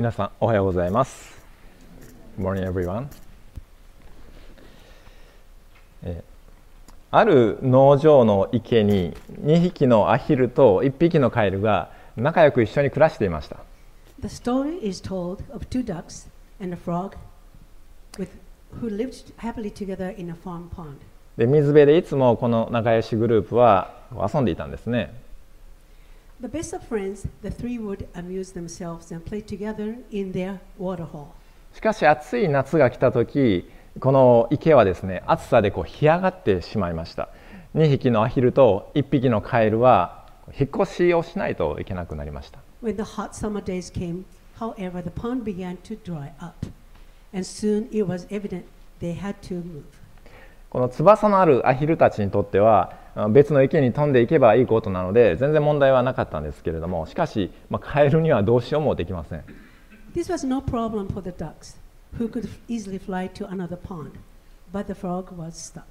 皆さんおはようございます Good morning everyone えーある農場の池に2匹のアヒルと1匹のカエルが仲良く一緒に暮らしていました The story is told of two ducks and a frog with, who lived happily together in a farm pond. で水辺でいつもこの仲良しグループは遊んでいたんですね The best of friends, the three would amuse themselves and play together in their waterhole. しかし暑い夏が来た時この池はですね暑さでこう干上がってしまいました2匹のアヒルと1匹のカエルは引っ越しをしないといけなくなりました When the hot summer days came, however, the pond began to dry up, and soon it was evident they had to move. この翼のあるアヒルたちにとってはあ別の池に飛んでいけばいいことなので全然問題はなかったんですけれどもしかし、まあ、カエルにはどうしようもできません This was no problem for the ducks, who could easily fly to another pond, but the frog was stuck.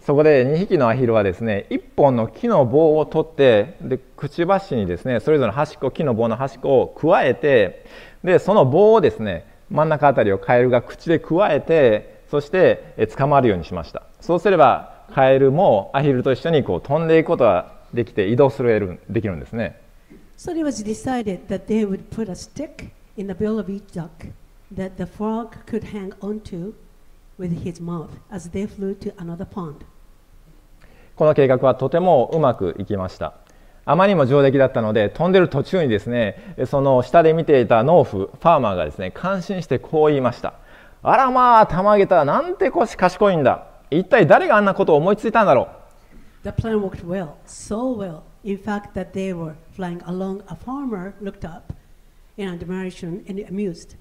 そこで2匹のアヒルはですね1本の木の棒を取ってでくちばしにですねそれぞれの端っこ木の棒の端っこを加えてでその棒をですね真ん中あたりをカエルが口でくわえてそしてえ捕まるようにしましたそうすればカエルもアヒルと一緒にこう飛んでいくことができて移動するできるんですね。So it was decided that they would put a stick in the bill of each duck that the frog could hang onto with his mouth as they flew to another pond. この計画はとてもうまくいきました。あまりにも上出来だったので飛んでる途中にですねその下で見ていた農夫ファーマーがですね感心してこう言いましたあらまあたまげた。なんてこし賢いんだ一体誰があんなことを思いついたんだろ The plan worked well, so well, in fact, that they were flying along. A farmer looked up in admiration and amused.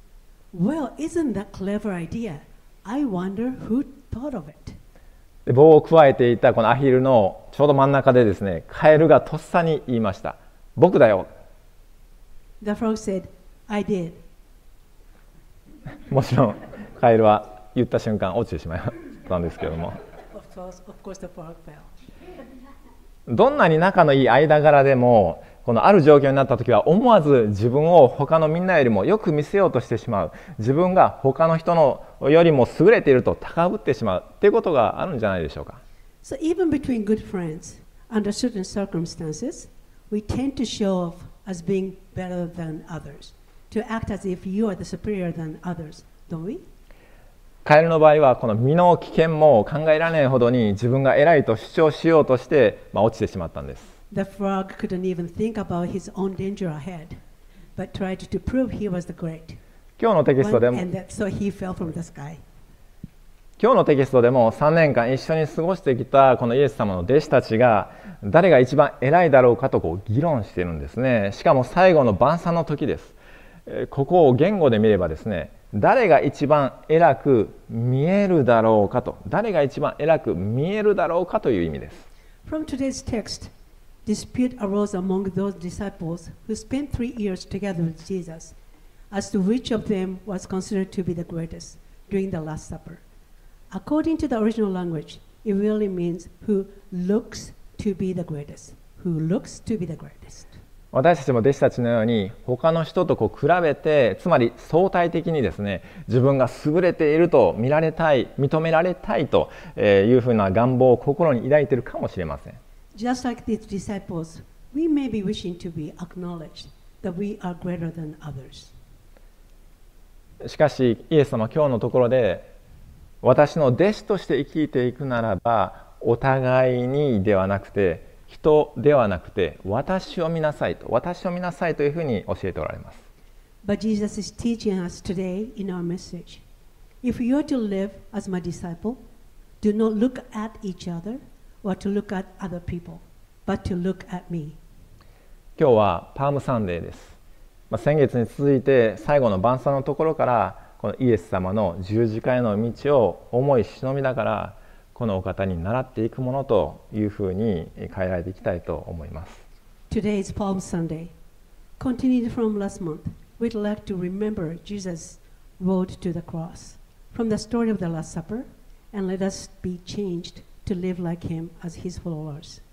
Well, isn't that clever idea? I wonder who thought of it. うで棒をくわえていたこのアヒルのちょうど真ん中でですねカエルがとっさに言いました僕だよ The frog said, I did. もちろんカエルは言った瞬間落ちてしまったんですけれども Of course, of course, the frog fell. どんなに仲のいい間柄でもこのある状況になった時は思わず自分を他のみんなよりもよく見せようとしてしまう自分が他の人のよりも優れていると高ぶってしまうっていうことがあるんじゃないでしょうか So even between good friends, under certain circumstances, we tend to show off as being better than others, to act as if you are the superior than others, don't we? カエルの場合はこの身の危険も考えられないほどに自分が偉いと主張しようとして、まあ、落ちてしまったんです。The frog couldn't even think about his own danger ahead, but tried to prove he was the great 今日のテキストでも that so. 今日のテキストでも3年間一緒に過ごしてきたこのイエス様の弟子たちが誰が一番偉いだろうかとこう議論しているんですね。しかも最後の晩餐の時です。えーここを言語で見ればですね誰が一番偉く見えるだろうかと誰が一番偉く見えるだろうかという意味です From today's text, dispute arose among those disciples who spent three years together with Jesus as to which of them was considered to be the greatest during the Last Supper. According to the original language, it really means who looks to be the greatest. Who looks to be the greatest. 私たちも弟子たちのように他の人とこう比べてつまり相対的にですね自分が優れていると見られたい認められたいというふうな願望を心に抱いているかもしれません Just like these disciples, we may be wishing to be acknowledged that we are greater than others. しかしイエス様今日のところで私の弟子として生きていくならばお互いにではなくて人ではなくて私を見なさいと私を見なさいというふうに教えておられます But Jesus is teaching us today in our message. If you are to live as my disciple, do not look at each other or to look at other people, but to look at me. 今日はパームサンデーです、まあ、先月に続いて最後の晩餐のところからこのイエス様の十字架への道を思い忍びながらこのお方に習っていくものというふうに変えられていきたいと思います Today is Palm Sunday. Continued from last month, we'd like to remember Jesus' road to the cross from the story of the Last Supper and let us be changed to live like him as his followers.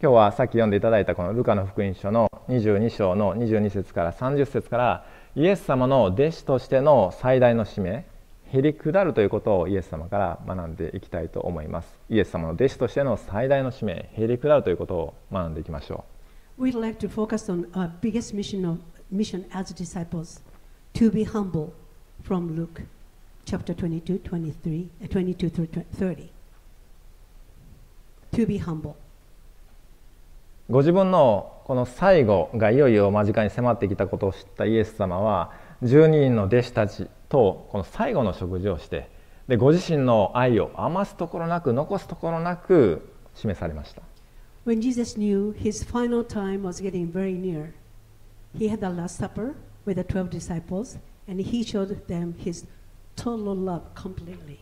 今日はさっき読んでいただいたこのルカの福音書の22章の22節から30節からイエス様の弟子としての最大の使命へり下るということをイエス様から学んでいきたいと思いますイエス様の弟子としての最大の使命へり下るということを学んでいきましょ We'd like to focus on our biggest mission of mission as disciples to be humble from Luke chapter 22, 23, uh, 22 through 30. To be humble. うご自分のこの最後がいよいよ間近に迫ってきたことを知ったイエス様は12人の弟子たちとこの最後の食事をしてでご自身の愛を余すところなく残すところなく示されました When Jesus knew his final time was getting very near, he had the Last Supper with the 12 disciples and he showed them his total love completely.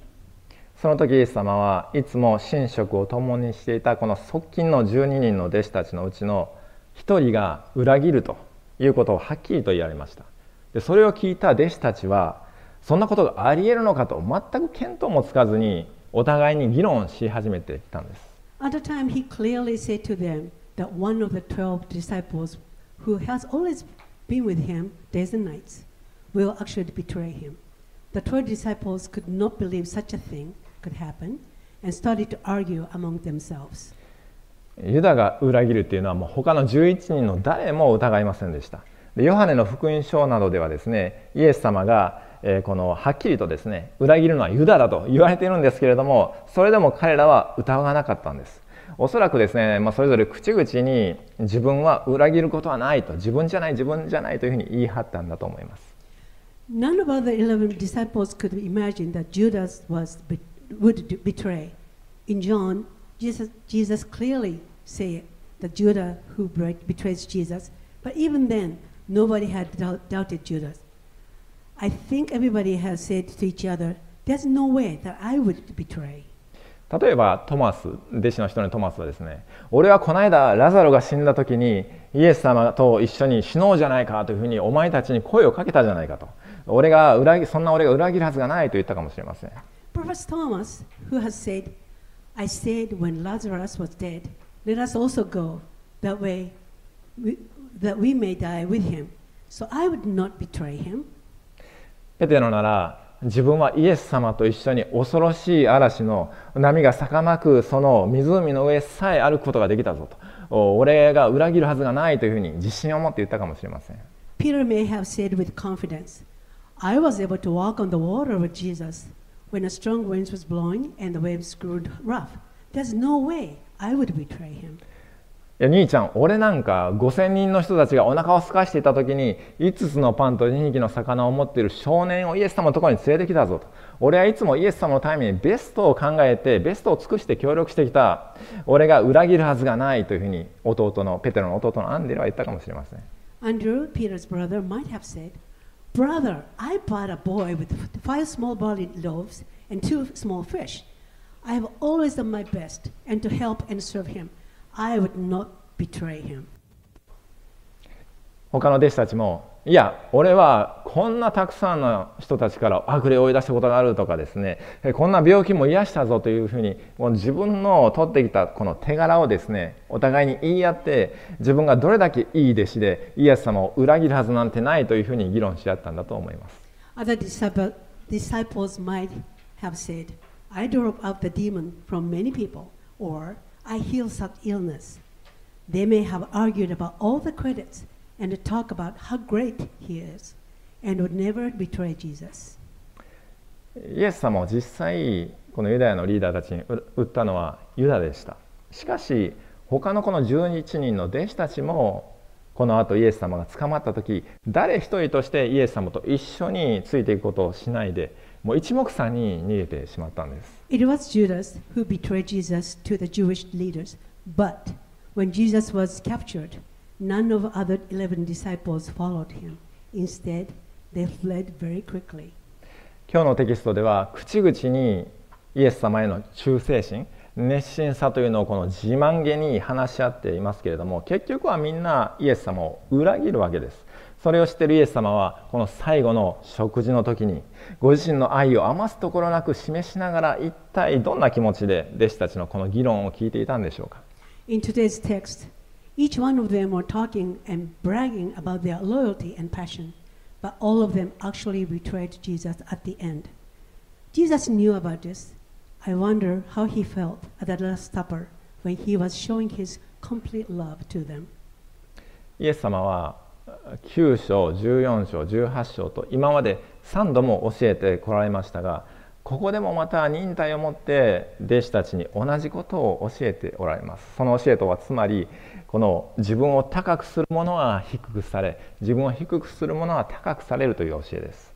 その時イエス様はいつも寝食を共にしていたこの側近の12人の弟子たちのうちの1人が裏切るということをはっきりと言われましたでそれを聞いた弟子たちはそんなことがありえるのかと全く見当もつかずにお互いに議論し始めてきたんです At the time, he clearly said to them that one of the 12 disciples who has always been with him days and nights will actually betray him. The 12 disciples could not believe such a thing could happen and started to argue among themselves. ユダが裏切るっていうのはもう他の11人の誰も疑いませんでしたでヨハネの福音書などではですねイエス様が、えーこのはっきりとですね裏切るのはユダだと言われているんですけれどもそれでも彼らは疑わなかったんですおそらくですね、まあ、それぞれ口々に自分は裏切ることはないと自分じゃない自分じゃないというふうに言い張ったんだと思います None of the 11 disciples could imagine that Judas was would betray. In John, Jesus, Jesus clearly said that Judah who betrays Jesus, but even then, nobody had doubted Judas. I think everybody has said to each other, "There's no way that I would betray." 例えばトマス弟子の一人のトマスはですね俺はこの間ラザロが死んだ時にイエス様と一緒に死のうじゃないかというふうにお前たちに声をかけたじゃないかと俺が裏切そんな俺が裏切るはずがないと言ったかもしれません Prophet Thomas, who has said, "I said when Lazarus was dead, let us also go. That way, that we may die with him." So I would not betray him. ペテロなら自分はイエス様と一緒に恐ろしい嵐の波が逆まくその湖の上さえ歩くことができたぞと俺が裏切るはずがないというふうに自信を持って言ったかもしれません Peter may have said with confidence, "I was able to walk on the water with Jesus when a strong wind was blowing and the waves grew rough. There's no way I would betray him." いや兄ちゃん俺なんか5,000人の人たちがお腹を空かしていた時に5つのパンと2匹の魚を持っている少年をイエス様のところに連れてきたぞと俺はいつもイエス様のためにベストを考えてベストを尽くして協力してきた俺が裏切るはずがないというふうに弟のペテロの弟のアンデルは言ったかもしれません Andrew, Peter's brother, might have said, Brother, I bought a boy with five small barley loaves and two small fish. I have always done my best and to help and serve him. I would not betray him. 他の弟子たちもいや俺はこんなたくさんの人たちから悪霊を追い出したことがあるとかですねえこんな病気も癒したぞというふうにもう自分の取ってきたこの手柄をですねお互いに言い合って自分がどれだけいい弟子でイエス様を裏切るはずなんてないというふうに議論し合ったんだと思います Other disciple, disciples might have said, I drove out the demon from many people, or I healed such illness. They may have argued about all the credits and talk about how great he is and would never betray Jesus. イエス様を実際このユダヤのリーダーたちに売ったのはユダでしたしかし他のこの11人の弟子たちもこの後イエス様が捕まった時誰一人としてイエス様と一緒についていくことをしないでもう一目散に逃げてしまったんです It was Judas who betrayed Jesus to the Jewish leaders. But when Jesus was captured, none of other 11 disciples followed him. Instead, they fled very quickly. 今日のテキストでは口々にイエス様への忠誠心熱心さというのをこの自慢げに話し合っていますけれども結局はみんなイエス様を裏切るわけですそれを知っているイエス様はこの最後の食事の時にご自身の愛を余すところなく示しながら一体どんな気持ちで弟子たちのこの議論を聞いていたんでしょうか In today's text, each one of them were talking and bragging about their loyalty and passion, but all of them actually betrayed Jesus at the end. Jesus knew about this. I wonder how he felt at the Last Supper when he was showing his complete love to them. イエス様は9章14章18章と今まで3度も教えてこられましたがここでもまた忍耐を持って弟子たちに同じことを教えておられますその教えとはつまりこの自分を高くするものは低くされ自分を低くするものは高くされるという教えです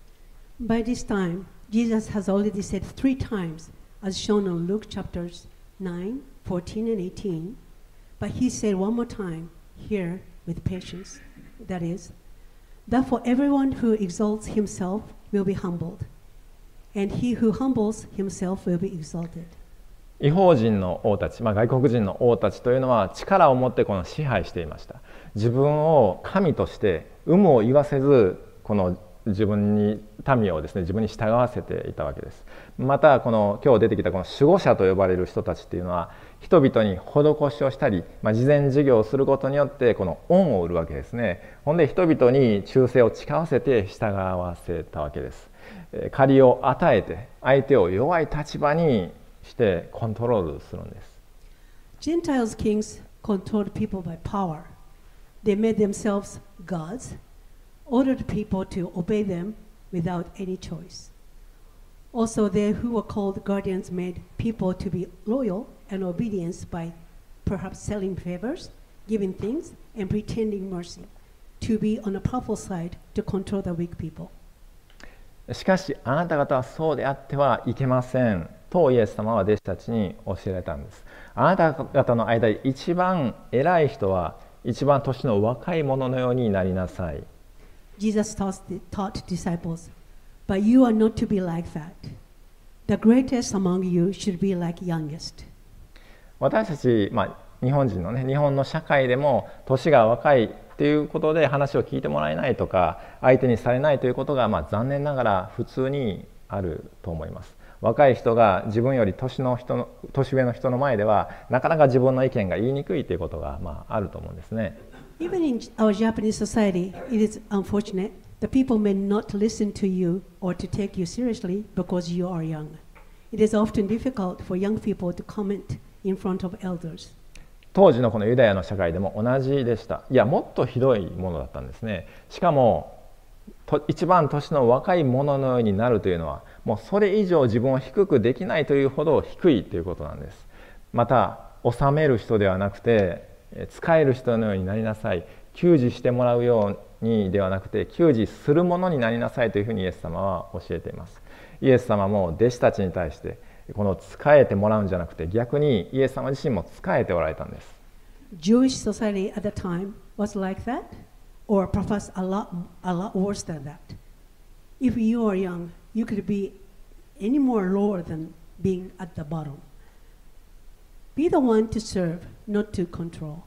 By this time, Jesus has already said three times, as shown on Luke chapters 9, 14, and 18, but he said one more time here with patience. That is, therefore, everyone who exalts himself will be humbled, and he who humbles himself will be exalted. 違法人の王たち、まあ、外国人の王たちというのは力を持ってこの支配していました自分を神として有無を言わせずこの自分に民をですね自分に従わせていたわけですまたこの今日出てきたこの守護者と呼ばれる人たちっていうのは人々に施しをしたり、まあ、事前事業をすることによってこの恩を売るわけですねほんで人々に忠誠を誓わせて従わせたわけです借りを与えて相手を弱い立場にしてコントロールするんです Gentiles kings controlled people by power. They made themselves gods, ordered people to obey them without any choice. Also, they who were called guardians made people to be loyal and obedient by perhaps selling favors, giving things, and pretending mercy, to be on a powerful side to control the weak people. しかしあなた方はそうであってはいけませんとイエス様は弟子たちに教えられたんですあなた方の間で一番偉い人は一番年の若い者のようになりなさい Jesus taught, the, taught disciples, but you are not to be like that. The greatest among you should be like youngest. 私たち、まあ、日本人のね日本の社会でも年が若いっていうことで話を聞いてもらえないとか相手にされないということが、まあ、残念ながら普通にあると思います若い人が自分より年の人の年上の人の前ではなかなか自分の意見が言いにくいということが、まあ、あると思うんですね Even in our Japanese society, it is unfortunate that people may not listen to you or to take you seriously because you are young. It is often difficult for young people to comment in front of elders. 当時のこのユダヤの社会でも同じでしたいやもっとひどいものだったんですねしかもと一番年の若い者のようになるというのはもうそれ以上自分を低くできないというほど低いということなんですまた治める人ではなくてえ使える人のようになりなさい給仕してもらうようにではなくて給仕するものになりなさいというふうにイエス様は教えていますイエス様も弟子たちに対してこの仕えてもらうんじゃなくて逆にイエス様自身も仕えておられたんです Jewish society at the time was like that, or perhaps a lot, a lot worse than that. If you are young, you could be any more lower than being at the bottom. Be the one to serve, not to control.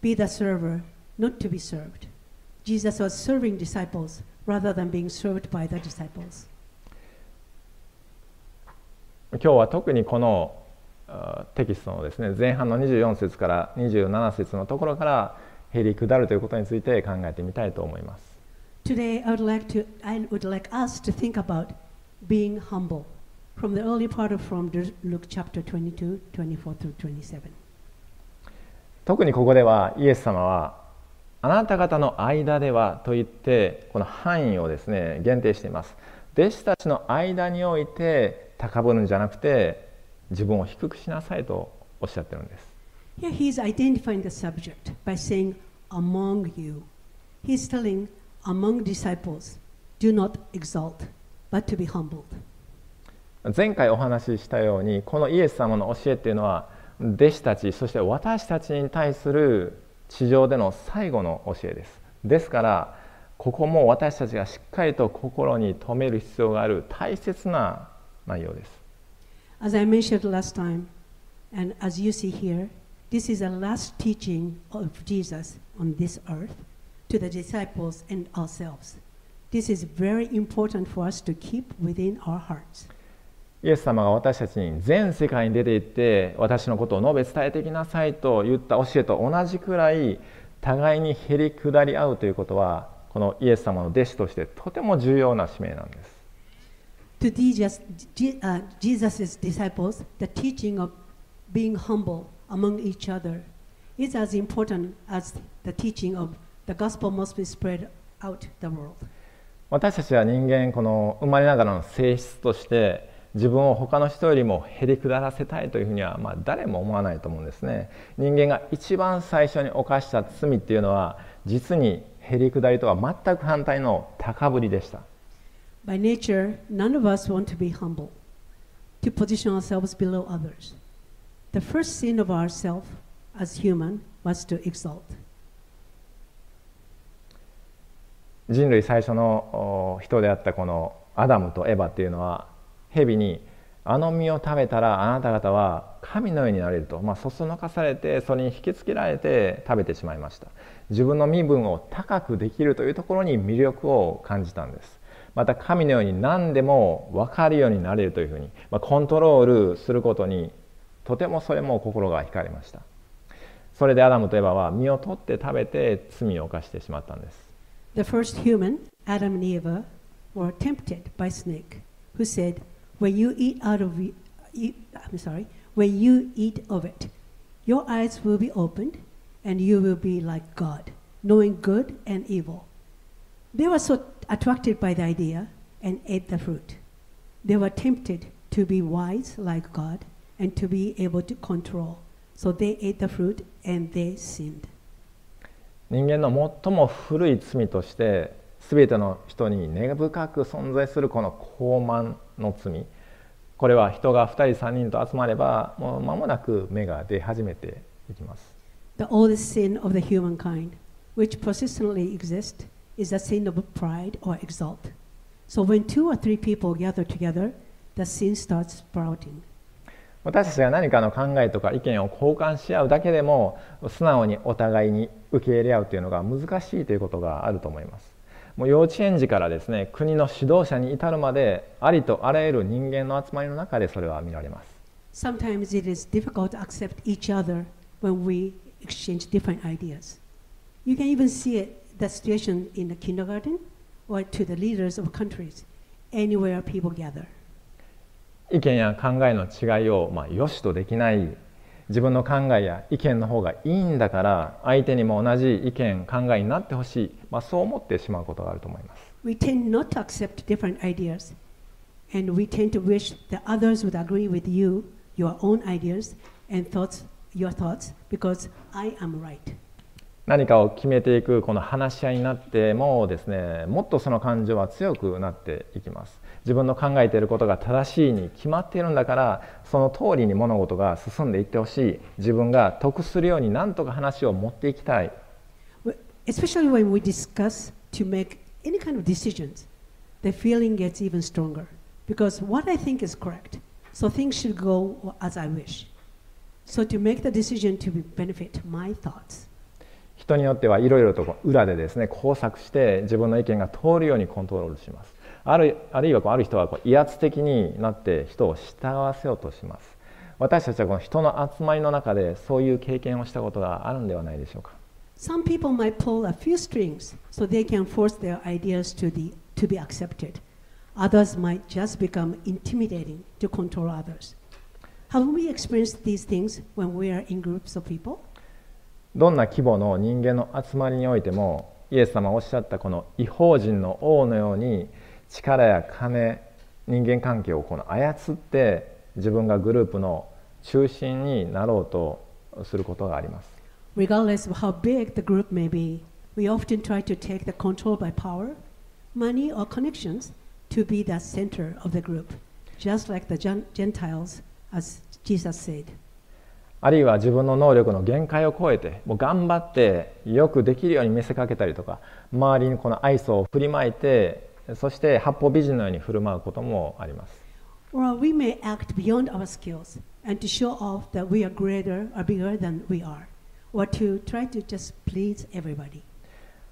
Be the server, not to be served. Jesus was serving disciples rather than being served by the disciples. 今日は特にこのあテキストのですね前半の24節から27節のところからへり下るということについて考えてみたいと思います。Today, I would like to, I would like us to think about being humble from the early part of from Luke chapter 22, 24 through 27. 特にここではイエス様はあなた方の間ではと言ってこの範囲をですね限定しています弟子たちの間において高ぶるんじゃなくて自分を低くしなさいとおっしゃってるんです Here he is identifying the subject by saying, among you. He's telling, among disciples, do not exalt, but to be humbled. 前回お話ししたようにこのイエス様の教えっていうのは弟子たちそして私たちに対する地上での最後の教えですですからここも私たちがしっかりと心に留める必要がある大切な内容です As I mentioned last time, and as you see here, this is the last teaching of Jesus on this earth to the disciples and ourselves. This is very important for us to keep within our hearts. イエス様が私たちに全世界に出て行って私のことを述べ伝えてきなさいと言った教えと同じくらい互いにへり下り合うということはこのイエス様の弟子としてとても重要な使命なんです。To Jesus, uh, Jesus' disciples, the teaching of being humble among each other is as important as the teaching of the gospel must be spread out the world. 私たちは人間この生まれながらの性質として自分を他の人よりもへり下らせたいというふうにはまあ誰も思わないと思うんですね人間が一番最初に犯した罪っていうのは実にへり下りとは全く反対の高ぶりでした By nature, none of us want to be humble, to position ourselves below others. The first sin of ourself as human was to exalt. 人類最初の人であったこのアダムとエバっていうのは蛇にあの実を食べたらあなた方は神のようになれると、まあ、そそのかされてそれに引きつけられて食べてしまいました。自分の身分を高くできるというところに魅力を感じたんです。また神のように何でも分かるようになれるというふうに、まあ、コントロールすることにとてもそれも心が惹かれました。それでアダムとエバは実を取って食べて罪を犯してしまったんです。The first human, Adam and Eva, were tempted by snake, who said, When you eat out of it, I'm sorry, when you eat of it, your eyes will be opened and you will be like God, knowing good and evil. They were so attracted by the idea and ate the fruit. They were tempted to be wise like God and to be able to control. So they ate the fruit and they sinned. 人間の最も古い罪として 全ての人に根深く存在するこの傲慢の罪これは人が2人3人と集まればもう間もなく芽が出始めていきます。The oldest sin of the humankind, which persistently exists, is the sin of pride or exalt. So when two or three people gather together, the sin starts sprouting. 私たちが何かの考えとか意見を交換し合うだけでも素直にお互いに受け入れ合うというのが難しいということがあると思います。もう幼稚園児からですね国の指導者に至るまでありとあらゆる人間の集まりの中でそれは見られます。Sometimes it is difficult to accept each other when we exchange different ideas. You can even see it, the situation in the kindergarten or to the leaders of countries, anywhere people gather. 意見や考えの違いを、まあ、良しとできない自分の考えや意見の方がいいんだから相手にも同じ意見考えになってほしい、まあ、そう思ってしまうことがあると思います。We tend not to accept different ideas and we tend to wish that others would agree with you, your own ideas and thoughts, your thoughts because I am right. 何かを決めていくこの話し合いになってもですねもっとその感情は強くなっていきます自分の考えていることが正しいに決まっているんだからその通りに物事が進んでいってほしい自分が得するように何とか話を持っていきたい Especially when we discuss to make any kind of decisions the feeling gets even stronger because what I think is correct so things should go as I wish so to make the decision to benefit my thoughts 人によってはいろいろと裏でですね工作して自分の意見が通るようにコントロールしますあるあるいはこうある人はこう威圧的になって人を従わせようとします私たちはこの人の集まりの中でそういう経験をしたことがあるんではないでしょうか Some people might pull a few strings so they can force their ideas to, the, to be accepted. Others might just become intimidating to control others. Haven't we experienced these things when we are in groups of people? どんな規模の人間の集まりにおいてもイエス様がおっしゃったこの違法人の王のように力や金人間関係をこの操って自分がグループの中心になろうとすることがあります。Regardless of how big the group may be, we often try to take the control by power, money, or connections to be the center of the group, just like the Gentiles, as Jesus said. あるいは自分の能力の限界を超えてもう頑張ってよくできるように見せかけたりとか周りにこの愛想を振りまいてそして八方美人のように振る舞うこともあります。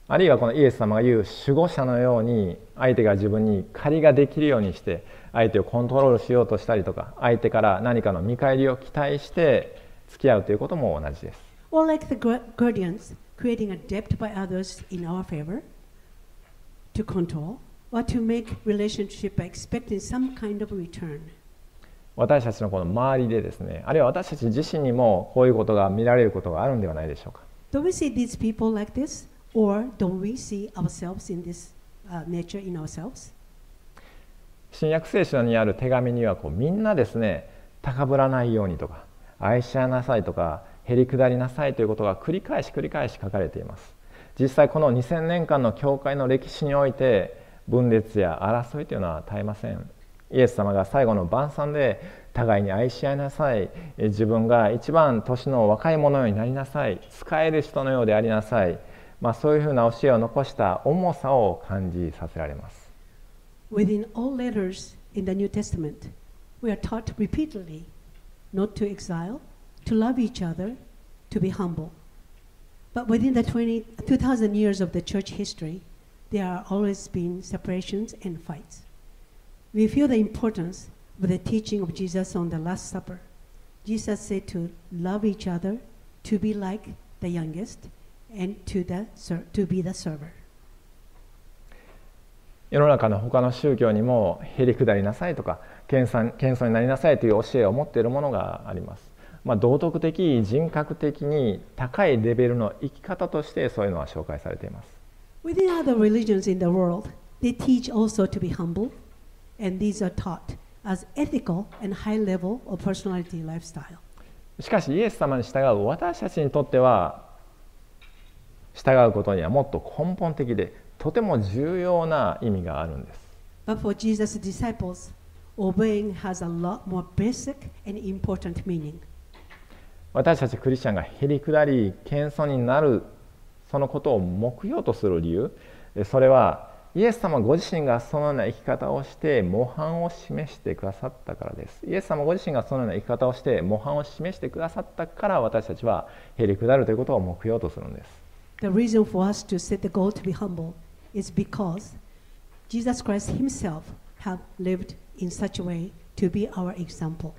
あるいはこのイエス様が言う守護者のように相手が自分に借りができるようにして相手をコントロールしようとしたりとか相手から何かの見返りを期待して付き合うということも同じです。Or to make relationship by expecting some kind of return. 私たちのこの周りでですねあるいは私たち自身にもこういうことが見られることがあるんではないでしょうか Do we see these people like this, or don't we see ourselves in this uh, nature in ourselves? 新約聖書にある手紙にはこうみんなですね高ぶらないようにとか愛し合いなさいとかへりくだりなさいということが繰り返し繰り返し書かれています実際この2000年間の教会の歴史において分裂や争いというのは絶えませんイエス様が最後の晩餐で互いに愛し合いなさい自分が一番年の若い者のになりなさい使える人のようでありなさい、まあ、そういうふうな教えを残した重さを感じさせられます Within all letters in the New Testament, we are taught repeatedly not to exile, to love each other, to be humble. But within the 20, 2,000 years of the church history, there are always been separations and fights. We feel the importance of the teaching of Jesus on the Last Supper. Jesus said to love each other, to be like the youngest, and to, the, ser- to be the server. 世の中の他の宗教にもへりくだりなさいとか謙遜になりなさいという教えを持っているものがあります、まあ、道徳的人格的に高いレベルの生き方としてそういうのは紹介されています Within other religions in the world, they teach also to be humble, and these are taught as ethical and high level of personality lifestyle. しかしイエス様に従う私たちにとっては従うことにはもっと根本的でとても重要な意味があるんです But for Jesus' disciples, obeying has a lot more basic and important meaning. 私たちクリスチャンがへりくだり謙遜になるそのことを目標とする理由。えそれはイエス様ご自身がそのような生き方をして模範を示してくださったからです。イエス様ご自身がそのような生き方をして模範を示してくださったから私たちはへりくだるということを目標とするんです。The reason for us to set the goal to be humble is because Jesus Christ himself have lived in such a way to be our example.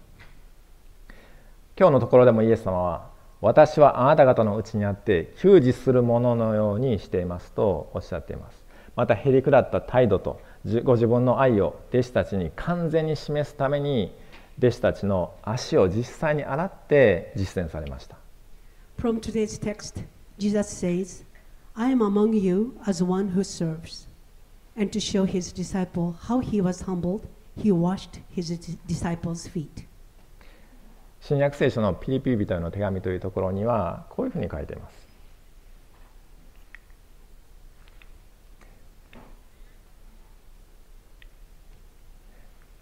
今日のところでもイエス様は私はあなた方のうちにあって給仕するもののようにしていますとおっしゃっていますまたへりくだった態度とご自分の愛を弟子たちに完全に示すために弟子たちの足を実際に洗って実践されました From today's text, Jesus says, I am among you as one who serves. And to show his disciple how he was humbled, he washed his disciples' feet. 新約聖書のピリピリ人への手紙というところにはこういうふうに書いています。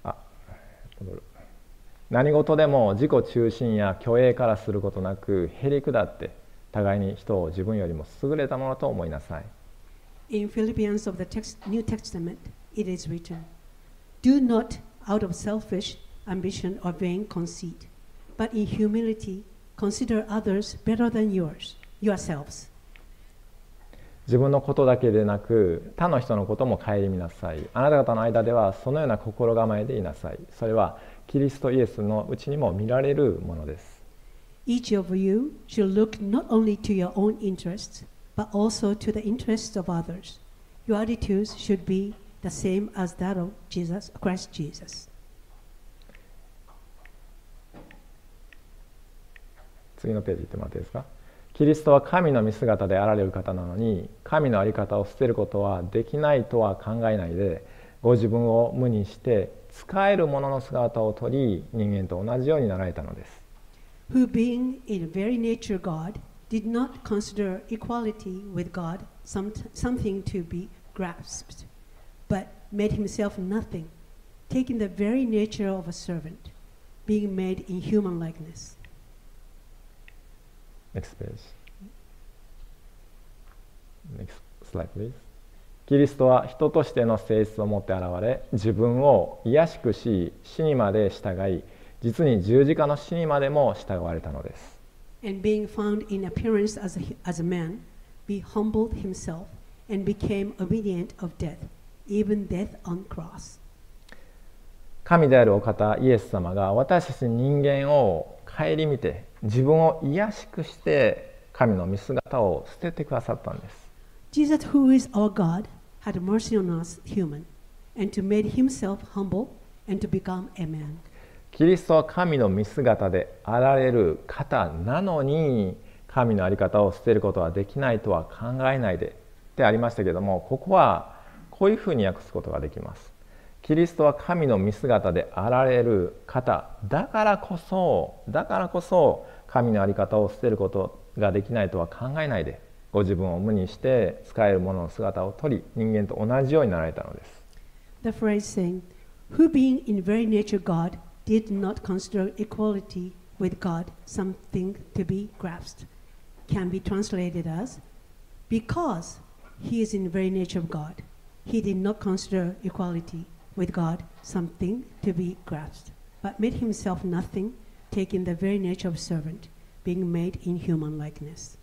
あ戻る。何事でも自己中心や虚栄からすることなくへりくだって互いに人を自分よりも優れたものと思いなさい。In Philippians of the text, New Testament, it is written, Do not out of selfish ambition or vain conceit, but in humility consider others better than yours, yourselves. 自分のことだけでなく他の人のことも顧みなさいあなた方の間ではそのような心構えでいなさいそれはキリストイエスのうちにも見られるものです Each of you should look not only to your own interests, but also to the interests of others. Your attitudes should be the same as that of Jesus, Christ Jesus. 次のページ行ってもらっていいですかキリストは神の見姿であられる方なのに神の在り方を捨てることはできないとは考えないでご自分を無にして使えるものの姿をとり人間と同じようになられたのです Who, being in very nature God, did not consider equality with God some, something to be grasped, but made himself nothing, taking the very nature of a servant, being made in human likeness. キリストは人としての性質を持って現れ自分を卑しくし死にまで従い実に十字架の死にまでも従われたのです。神であるお方イエス様が私たち人間を顧みて自分を卑しくして神の見姿を捨ててくださったんです。Jesus, who is our God, had mercy on us, human, and to made himself humble and to become a man. キリストは神の見姿であられる方なのに神の在り方を捨てることはできないとは考えないで。ってありましたけどもここはこういうふうに訳すことができます。キリストは神の見姿であられる方だからこそだからこそ神の在り方を捨てることができないとは考えないでご自分を無にして使えるものの姿を取り人間と同じようになられたのです The phrase saying, Who being in very nature God, did not consider equality with God something to be grasped, can be translated as, Because he is in very nature of God, he did not consider equality with God something to be grasped, but made himself nothing, taking the very nature of servant, being made in human likeness.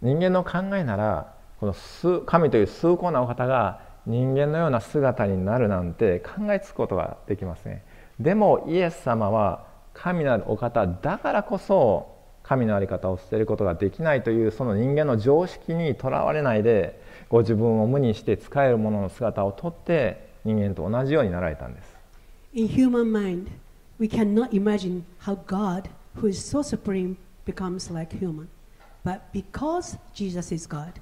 人間の考えならこの数神という崇高なお方が人間のような姿になるなんて考えつくことができませんでもイエス様は神なるお方だからこそ神の在り方を捨てることができないというその人間の常識にとらわれないでご自分を無にして使えるものの姿をとって人間と同じようになられたんです In human mind, we cannot imagine how God, who is so supreme, becomes like human. But because Jesus is God,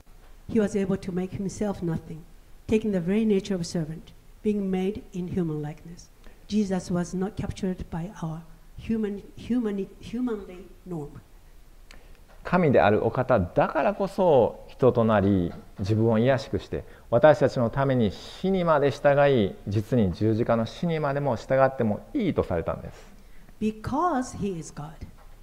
he was able to make himself nothing, taking the very nature of a servant, being made in human likeness. Jesus was not captured by our human, human, humanly norm. 神であるお方だからこそ 人となり自分を卑しくして私たちのために死にまで従い実に十字架の死にまでも従ってもいいとされたんです。Because he is God,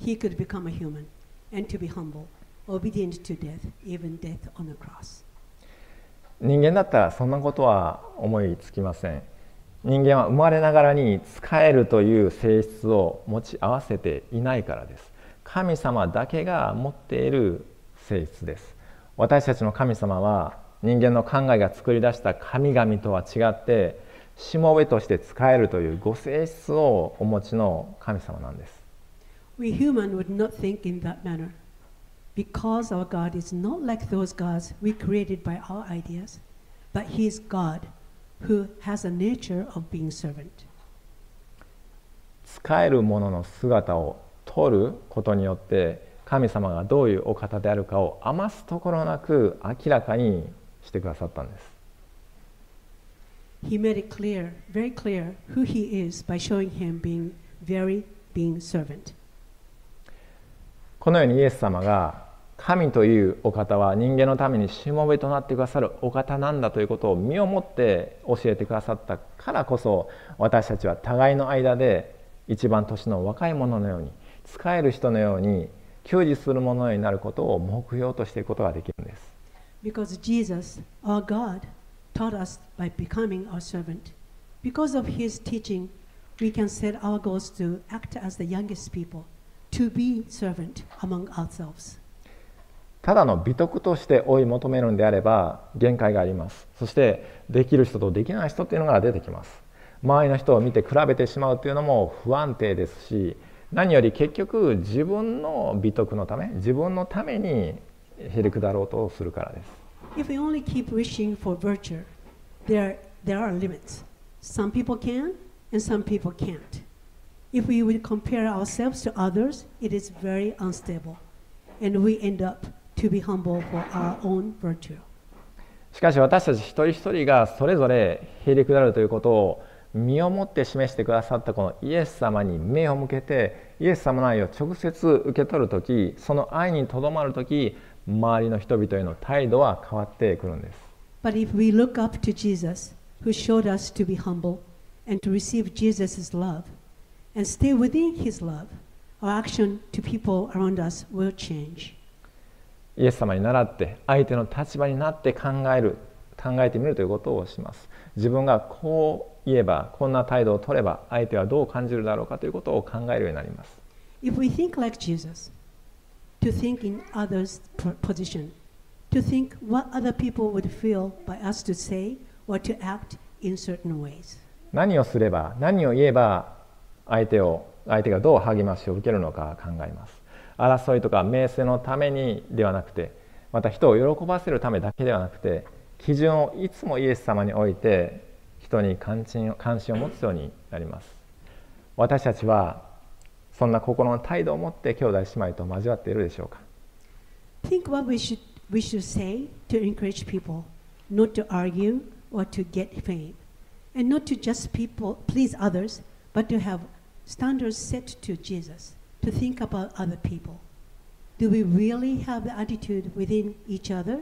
he could become a human and to be humble, obedient to death, even death on the cross. 人間だったらそんなことは思いつきません。人間は生まれながらに使えるという性質を持ち合わせていないからです。神様だけが持っている性質です私たちの神様は人間の考えが作り出した神々とは違ってしもべとして使えるというご性質をお持ちの神様なんです。使えるものの姿を取ることによって神様がどういうお方であるかを余すところなく明らかにしてくださったんです。このようにイエス様が神というお方は人間のためにしもべとなってくださるお方なんだということを身をもって教えてくださったからこそ私たちは互いの間で一番年の若い者のように使える人のように給仕する者のになることを目標としていくことができるんです Because Jesus, our God, taught us by becoming our servant. Because of His teaching, we can set our goals to act as the youngest people, to be servant among ourselves. ただの美徳として追い求めるんであれば限界がありますそしてできる人とできない人っていうのが出てきます周りの人を見て比べてしまうというのも不安定ですし何より結局自分の美徳のため自分のためにへりくだろうとするからです If we only keep wishing for virtue, there, there are limits. Some people can, and some people can't. If we would compare ourselves to others, it is very unstable, and we end up to be humble for our own virtue. しかし私たち一人一人がそれぞれへりくだるということを身をもって示してくださったこのイエス様に目を向けてイエス様の愛を直接受け取る時その愛にとどまる時周りの人々への態度は変わってくるんです But if we look up to Jesus, who showed us to be humble and to receive Jesus' love, and stay within his love, our action to people around us will change. イエス様に倣って相手の立場になって考える考えてみるということをします自分がこう言えばこんな態度を取れば相手はどう感じるだろうかということを考えるようになります If we think like Jesus, to think in others' po- position, to think what other people would feel by us to say or to act in certain ways. 何をすれば何を言えば相手を相手がどう励ましを受けるのか考えます争いとか名声のためにではなくてまた人を喜ばせるためだけではなくて基準をいつもイエス様に置いて人に関心関心を持つようになります私たちはそんな心の態度を持って兄弟姉妹と交わっているでしょうか Think what we should, we should say to encourage people, not to argue or to get fame, and not to just people, please others, but to have standards set to Jesus, to think about other people. Do we really have the attitude within each other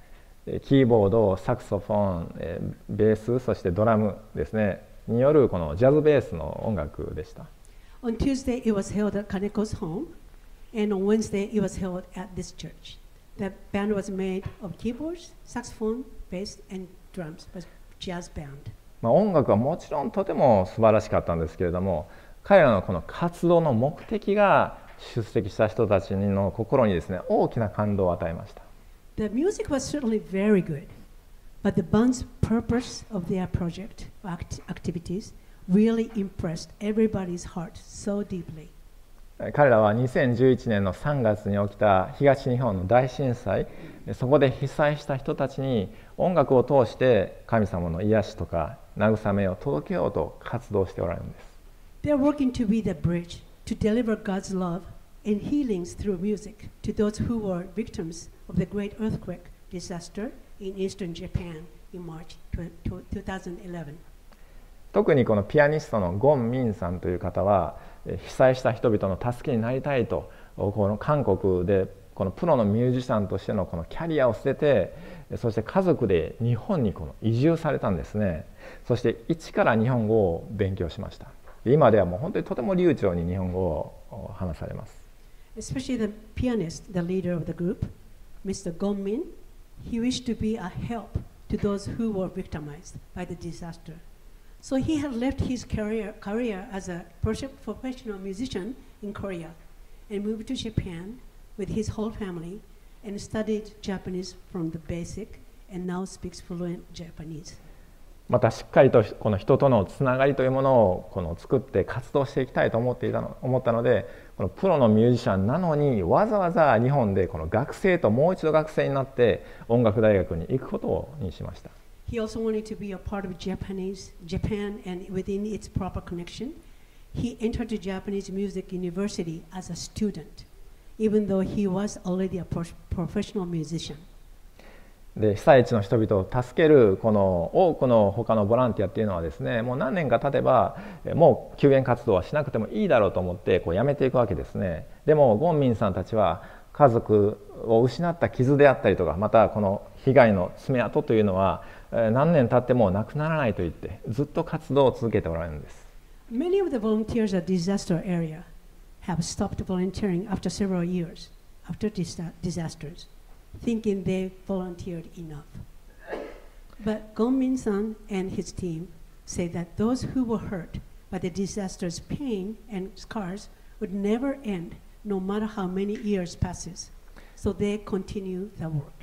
キーボードサクソフォンベースそしてドラムですね。によるこのジャズベースの音楽でした。音楽はもちろんとても素晴らしかったんですけれども彼らのこの活動の目的が出席した人たちの心にですね大きな感動を与えました。The music was certainly very good, but the band's purpose of their project act- activities really impressed everybody's heart so deeply. 彼らは2011年の3月に起きた東日本の大震災そこで被災した人たちに音楽を通して神様の癒しとか慰めを届けようと活動しておられるんです They are working to be the bridge to deliver God's love and healings through music to those who were victims of the great earthquake disaster in eastern Japan in March 2011. 特にこのピアニストのゴン・ミンさんという方は被災した人々の助けになりたいとこの韓国でこのプロのミュージシャンとしてのこのキャリアを捨ててそして家族で日本にこの移住されたんですね。そして一から日本語を勉強しました。今ではもう本当にとても流暢に日本語を話されます。Especially the pianist, the leader of the group, Mr. Gong Min, he wished to be a help to those who were victimized by the disaster. So he had left his career, career as a professional musician in Korea and moved to Japan with his whole family and studied Japanese from the basic and now speaks fluent Japanese. またしっかりとこの人とのつながりというものをこの作って活動していきたいと思っていたの思ったのでこのプロのミュージシャンなのにわざわざ日本でこの学生ともう一度学生になって音楽大学に行くことにしました He also wanted to be a part of Japanese Japan and within its proper connection, he entered the Japanese Music University as a student, even though he was already a pro- professional musician. で被災地の人々を助けるこの多くの他のボランティアっていうのはですねもう何年か経てばもう救援活動はしなくてもいいだろうと思ってこうやめていくわけですね。でもゴンミンさんたちは家族を失った傷であったりとかまたこの被害の爪痕というのは何年経ってもなくならないと言ってずっと活動を続けておられるんです。Many of the volunteers at disaster area have stopped volunteering after several years after disasters, thinking they volunteered enough. But Gong Min-san and his team say that those who were hurt by the disaster's pain and scars would never end, no matter how many years passes. So they continue the work.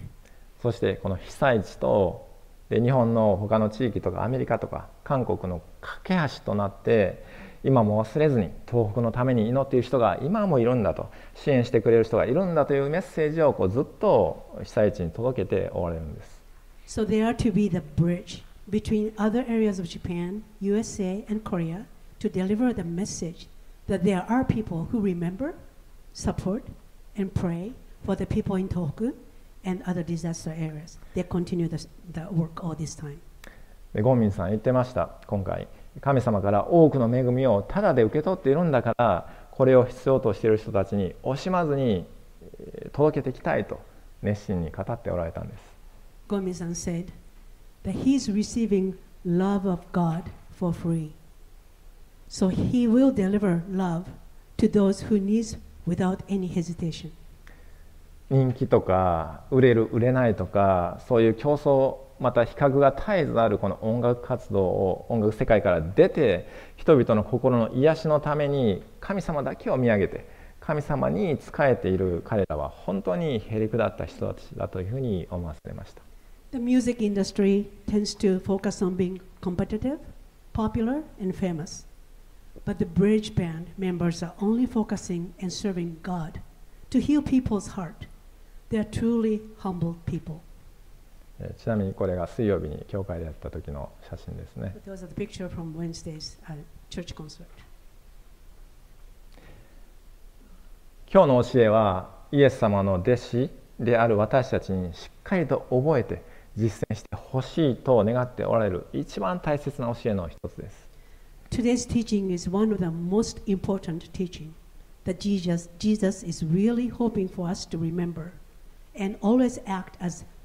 そしてこの被災地とで日本の他の地域とかアメリカとか韓国の架け橋となって今も忘れずに東北のために祈っている人が今もいるんだと支援してくれる人がいるんだというメッセージをこうずっと被災地に届けておられるんです So they are to be the bridge between other areas of Japan, USA, and Korea to deliver the message that there are people who remember, support, and pray for the people in Tohoku and other disaster areas. They continue the, the work all this time. でゴンミンさん言ってました今回神様から多くの恵みをただで受け取っているんだからこれを必要としている人たちに惜しまずに届けていきたいと熱心に語っておられたんです。人気とか売れる売れないとかそういう競争また比較が絶えずあるこの音楽活動を音楽世界から出て人々の心の癒しのために神様だけを見上げて神様に仕えている彼らは本当にへりくだった人たちだというふうに思わせました The music industry tends to focus on being competitive, popular, and famous. But the bridge band members are only focusing and serving God to heal people's heart. They are truly humble people. えーちなみにこれが水曜日に教会でやった時の写真ですね uh. 今日の教えはイエス様の弟子である私たちにしっかりと覚えて実践してほしいと願っておられる一番大切な教えの一つです Today's teaching is one of the most important teaching that Jesus, Jesus is really hoping for us to remember and always act as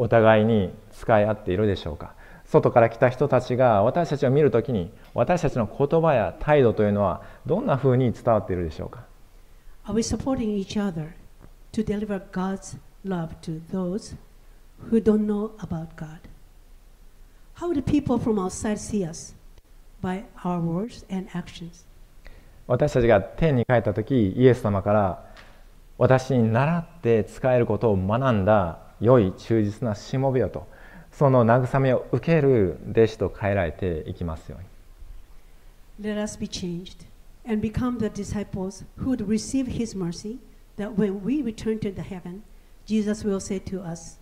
お互いに使い合っているでしょうか外から来た人たちが私たちを見るときに私たちの言葉や態度というのはどんなふうに伝わっているでしょうか Are we supporting each other to deliver God's love to those who don't know about God? How do people from outside see us? By our words and actions. 私たちが天に帰った時イエス様から私に習って使えることを学んだ良い忠実なしもべよとその慰めを受ける弟子と変えられていきますように Let us be changed and become the disciples who would receive His mercy, that when we return to the heaven, Jesus will say to us,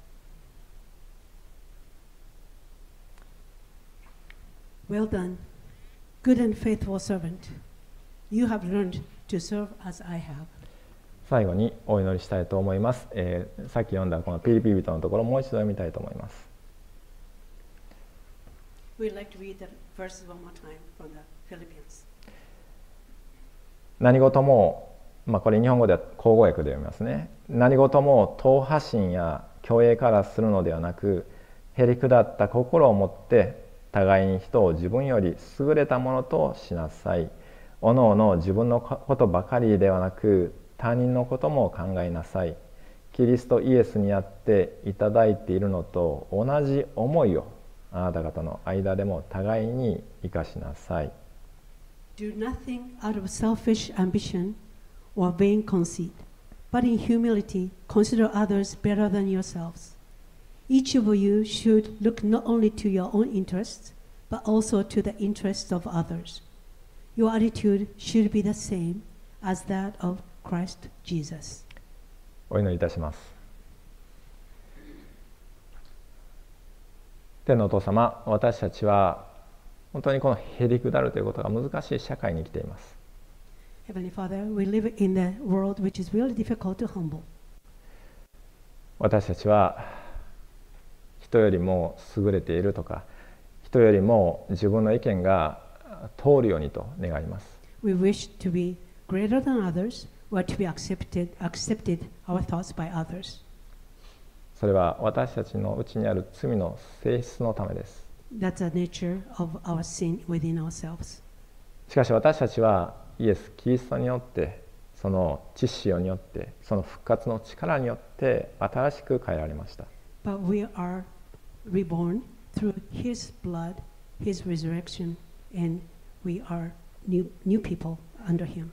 Well done, good and faithful servant. You have learned to serve as I have. 最後にお祈りしたいと思います、えーさっき読んだこのピリピリ人のところもう一度読みたいと思います。Like. 何事も、まあ、これ日本語では口語訳で読みますね。何事も党派心や虚栄からするのではなくへりくだった心を持って互いに人を自分より優れたものとしなさい。おのおの自分のことばかりではなく他人のことも考えなさいキリストイエスにあっていただいているのと同じ思いをあなた方の間でも互いに生かしなさい Do nothing out of selfish ambition or vain conceit, but in humility consider others better than yourselves. Each of you should look not only to your own interests, but also to the interests of others. Your attitude should be the same as that of Christ Jesus. お祈りいたします天のお父様私たちは本当にこのへりくだるということが難しい社会に生きています Heavenly Father, we live in a world which is really difficult to humble. 私たちは人よりも優れているとか人よりも自分の意見が通るようにと願います We wish to be greater than others or to be accepted, accepted our thoughts by others. それは私たちのうちにある罪の性質のためです That's the nature of our sin within ourselves. しかし私たちはイエス・キリストによってその知識によってその復活の力によって新しく変えられました But we are reborn through His blood, His resurrection, and we are new, new people under Him.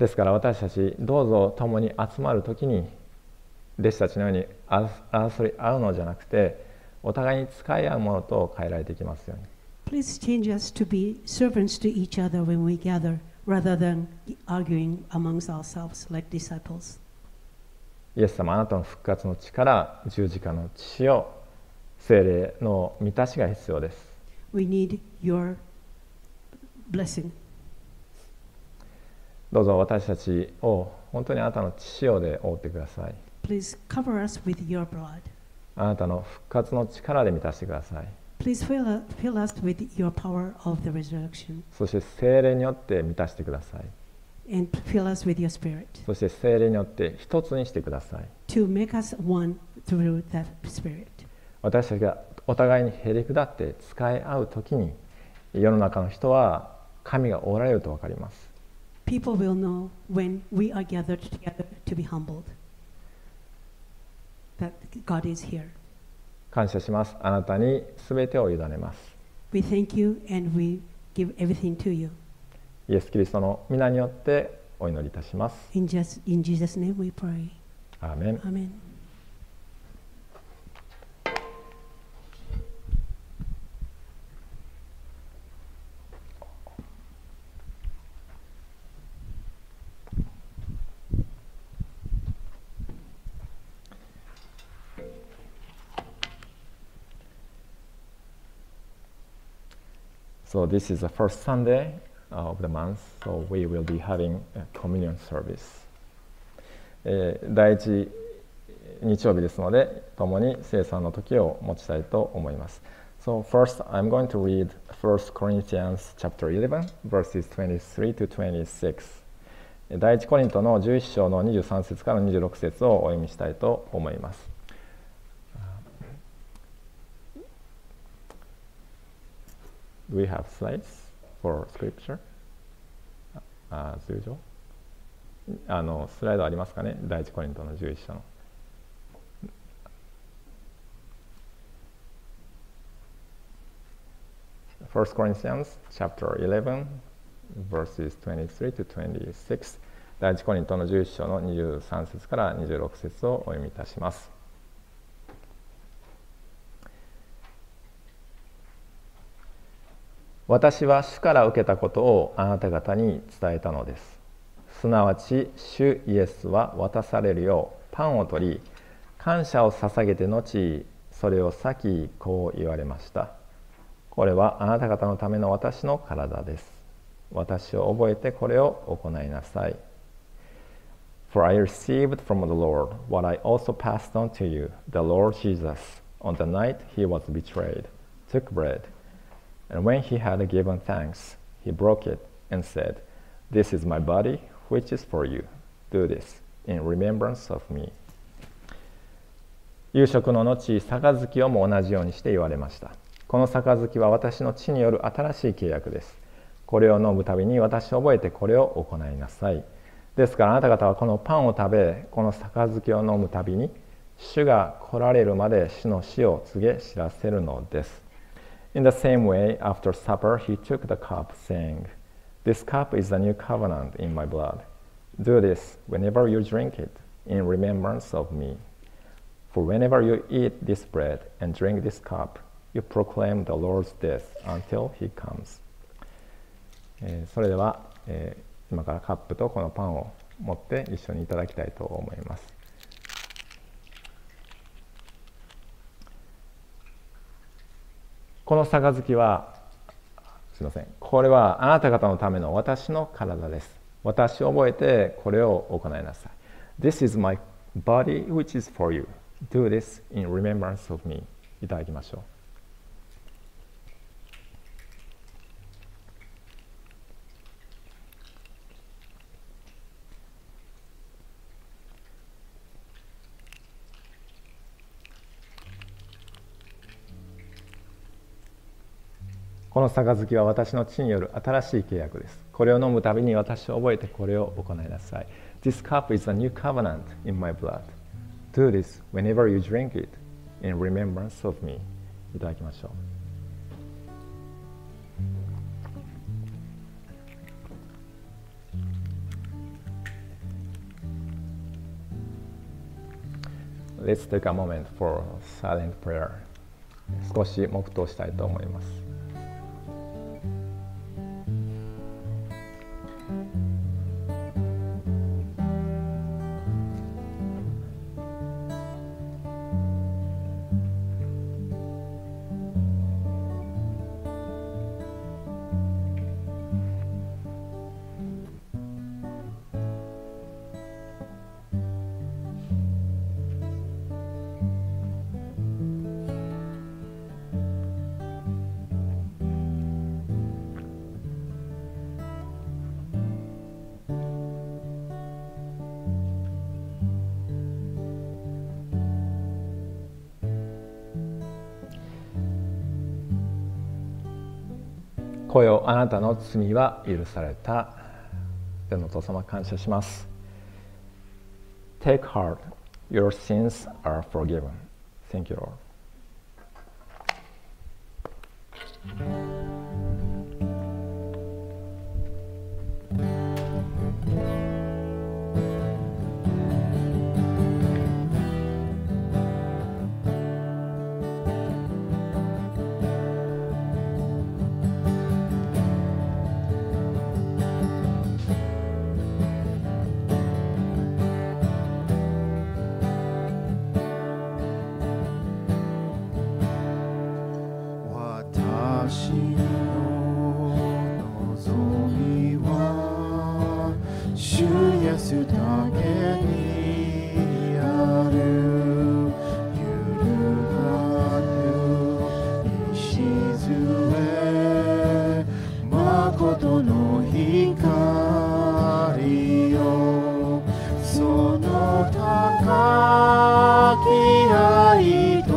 ですから私たちどうぞ共に集まる時に弟子たちのように争い合うのじゃなくてお互いに使い合うものと変えられていきますように Please change us to be servants to each other when we gather rather than arguing amongst ourselves like disciples. イエス様あなたの復活の力十字架の血を精霊の満たしが必要です We need your blessing. どうぞ私たちを本当にあなたの血潮で覆ってください。あなたの復活の力で満たしてください。そして精霊によって満たしてください。そして精霊によって一つにしてください。私たちがお互いにへりくだって使い合うときに世の中の人は神がおられると分かります。People will know when we are gathered together to be humbled that God is here. 感謝しますあなたに全てを委ねます We thank you and we give everything to you. イエス・キリストの皆によってお祈りいたします In, just, in Jesus' name we pray. アーメン Amen. So this is the first Sunday of the month, so we will be having a communion service. えー第一日曜日ですので、共に聖餐の時を持ちたいと思います。So first, I'm going to read 1 Corinthians chapter 11, verses 23 to 26. 第一コリントの11章の23節から26節をお読みしたいと思います。Do we have slides for scripture? あ as usual? あのスライドありますかね第一コリントの11章の。First Corinthians chapter 11 verses 23 to 26第一コリントの11章の23節から26節をお読みいたします。私は主から受けたことをあなた方に伝えたのですすなわち主イエスは渡されるようパンを取り感謝を捧げて後それを裂きこう言われましたこれはあなた方のための私の体です私を覚えてこれを行いなさい For I received from the Lord what I also passed on to you. The Lord Jesus, on the night he was betrayed, took bread. And when he had given thanks, he broke it and said, This is my body, which is for you. Do this in remembrance of me. 夕食の後、杯をも同じようにして言われました。この杯は私の血による新しい契約です。これを飲むたびに私を覚えてこれを行いなさい。ですからあなた方はこのパンを食べ、この杯を飲むたびに、主が来られるまで主の死を告げ知らせるのです。In the same way, after supper, he took the cup, saying, This cup is the new covenant in my blood. Do this whenever you drink it, in remembrance of me. For whenever you eat this bread and drink this cup, you proclaim the Lord's death until he comes. えーそれでは、えー今からカップとこのパンを持って一緒にいただきたいと思います。 この杯はすいませんこれはあなた方のための私の体です私を覚えてこれを行いなさい This is my body which is for you Do this in remembrance of me いただきましょうこの杯は私の血による新しい契約です。これを飲むたびに私を覚えてこれを行いなさい。This cup is a new covenant in my blood. Do this whenever you drink it in remembrance of me. いただきましょう。Let's take a moment for silent prayer. 少し黙祷したいと思います。声をあなたの罪は許された天のお父様感謝します Take heart your sins are forgiven Thank you Lord その高き愛と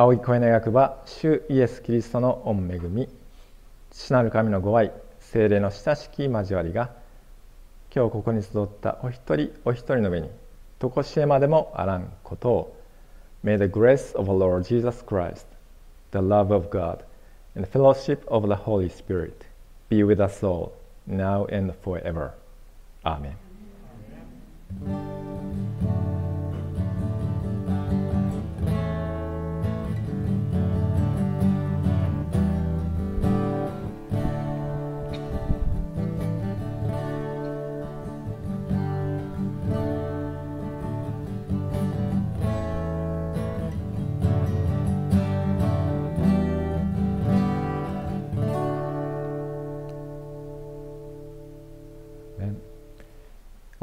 青い声の役場主イエス・キリストの御恵み父なる神のご愛精霊の親しき交わりが今日ここに集ったお一人お一人の上にとこしえまでもあらんことを May the grace of our Lord Jesus Christ, the love of God, and the fellowship of the Holy Spirit be with us all, now and forever. Amen. ね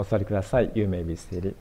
座りください。有名ビステリ